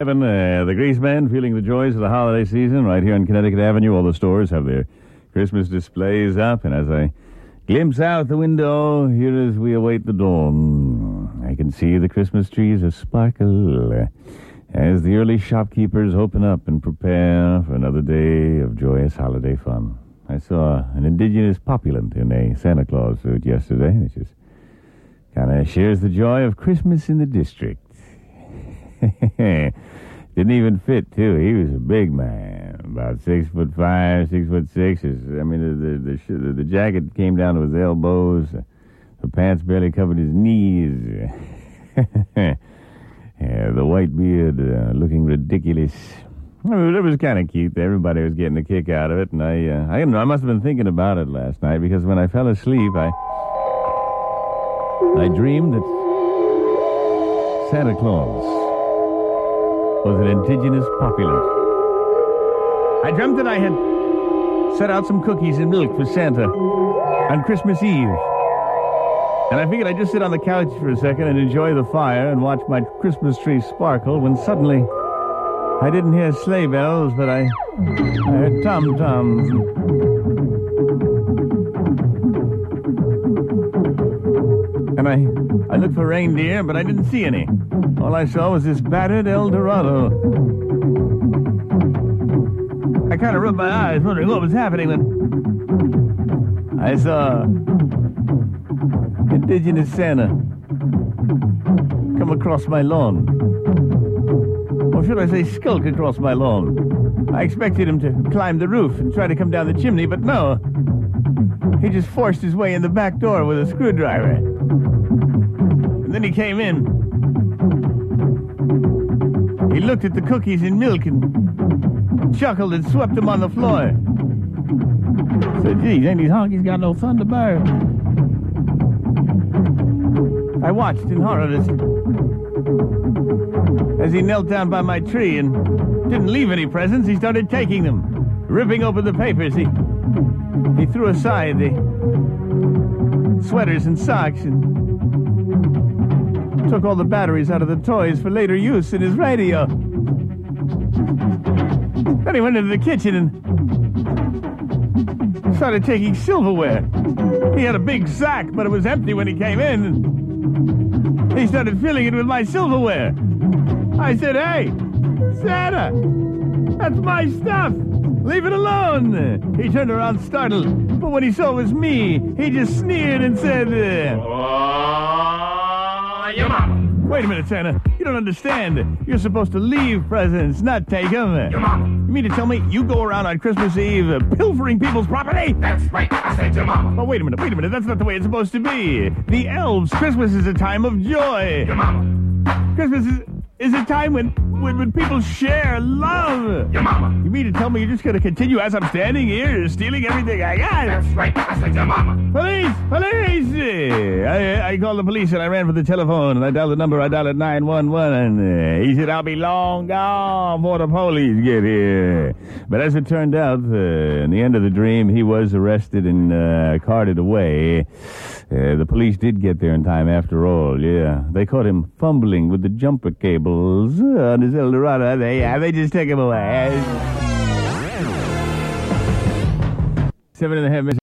Evan, uh, the Greaseman, feeling the joys of the holiday season right here on Connecticut Avenue. All the stores have their Christmas displays up, and as I glimpse out the window, here as we await the dawn, I can see the Christmas trees a sparkle uh, as the early shopkeepers open up and prepare for another day of joyous holiday fun. I saw an indigenous populant in a Santa Claus suit yesterday, which is kind of shares the joy of Christmas in the district. Didn't even fit too. He was a big man, about six foot five, six foot six. I mean, the the, the the jacket came down to his elbows. The pants barely covered his knees. yeah, the white beard uh, looking ridiculous. I mean, it was kind of cute. Everybody was getting a kick out of it, and I, uh, I, I must have been thinking about it last night because when I fell asleep, I, I dreamed that Santa Claus was an indigenous populace. I dreamt that I had set out some cookies and milk for Santa on Christmas Eve. And I figured I'd just sit on the couch for a second and enjoy the fire and watch my Christmas tree sparkle when suddenly I didn't hear sleigh bells, but I, I heard tom toms. And I, I looked for reindeer, but I didn't see any. All I saw was this battered Eldorado. I kind of rubbed my eyes, wondering what was happening when I saw Indigenous Santa come across my lawn. Or should I say skulk across my lawn? I expected him to climb the roof and try to come down the chimney, but no. He just forced his way in the back door with a screwdriver. And then he came in. He looked at the cookies and milk and chuckled and swept them on the floor. Said, geez, ain't these honkies got no Thunderbird? I watched in horror as, as he knelt down by my tree and didn't leave any presents. He started taking them, ripping open the papers. He, he threw aside the sweaters and socks and took all the batteries out of the toys for later use in his radio. Then he went into the kitchen and started taking silverware. He had a big sack, but it was empty when he came in. He started filling it with my silverware. I said, Hey, Santa, that's my stuff. Leave it alone. He turned around startled, but when he saw it was me, he just sneered and said, Oh, your mama. Wait a minute, Santa. You don't understand. You're supposed to leave presents, not take them. Your mama. You mean to tell me you go around on Christmas Eve uh, pilfering people's property? That's right. I said your mama. Oh, wait a minute, wait a minute. That's not the way it's supposed to be. The elves, Christmas is a time of joy. Your mama. Christmas is, is a time when, when, when people share love. Your mama. You mean to tell me you're just going to continue as I'm standing here, stealing everything I got? That's right. I said your mama. Police! Police! I, I called the police and I ran for the telephone and I dialed the number. I dialed 911 and uh, he said, I'll be long gone before the police get here. But as it turned out, uh, in the end of the dream, he was arrested and uh, carted away. Uh, the police did get there in time after all, yeah. They caught him fumbling with the jumper cables on his Eldorado. They, yeah, they just took him away. Seven and a half minutes.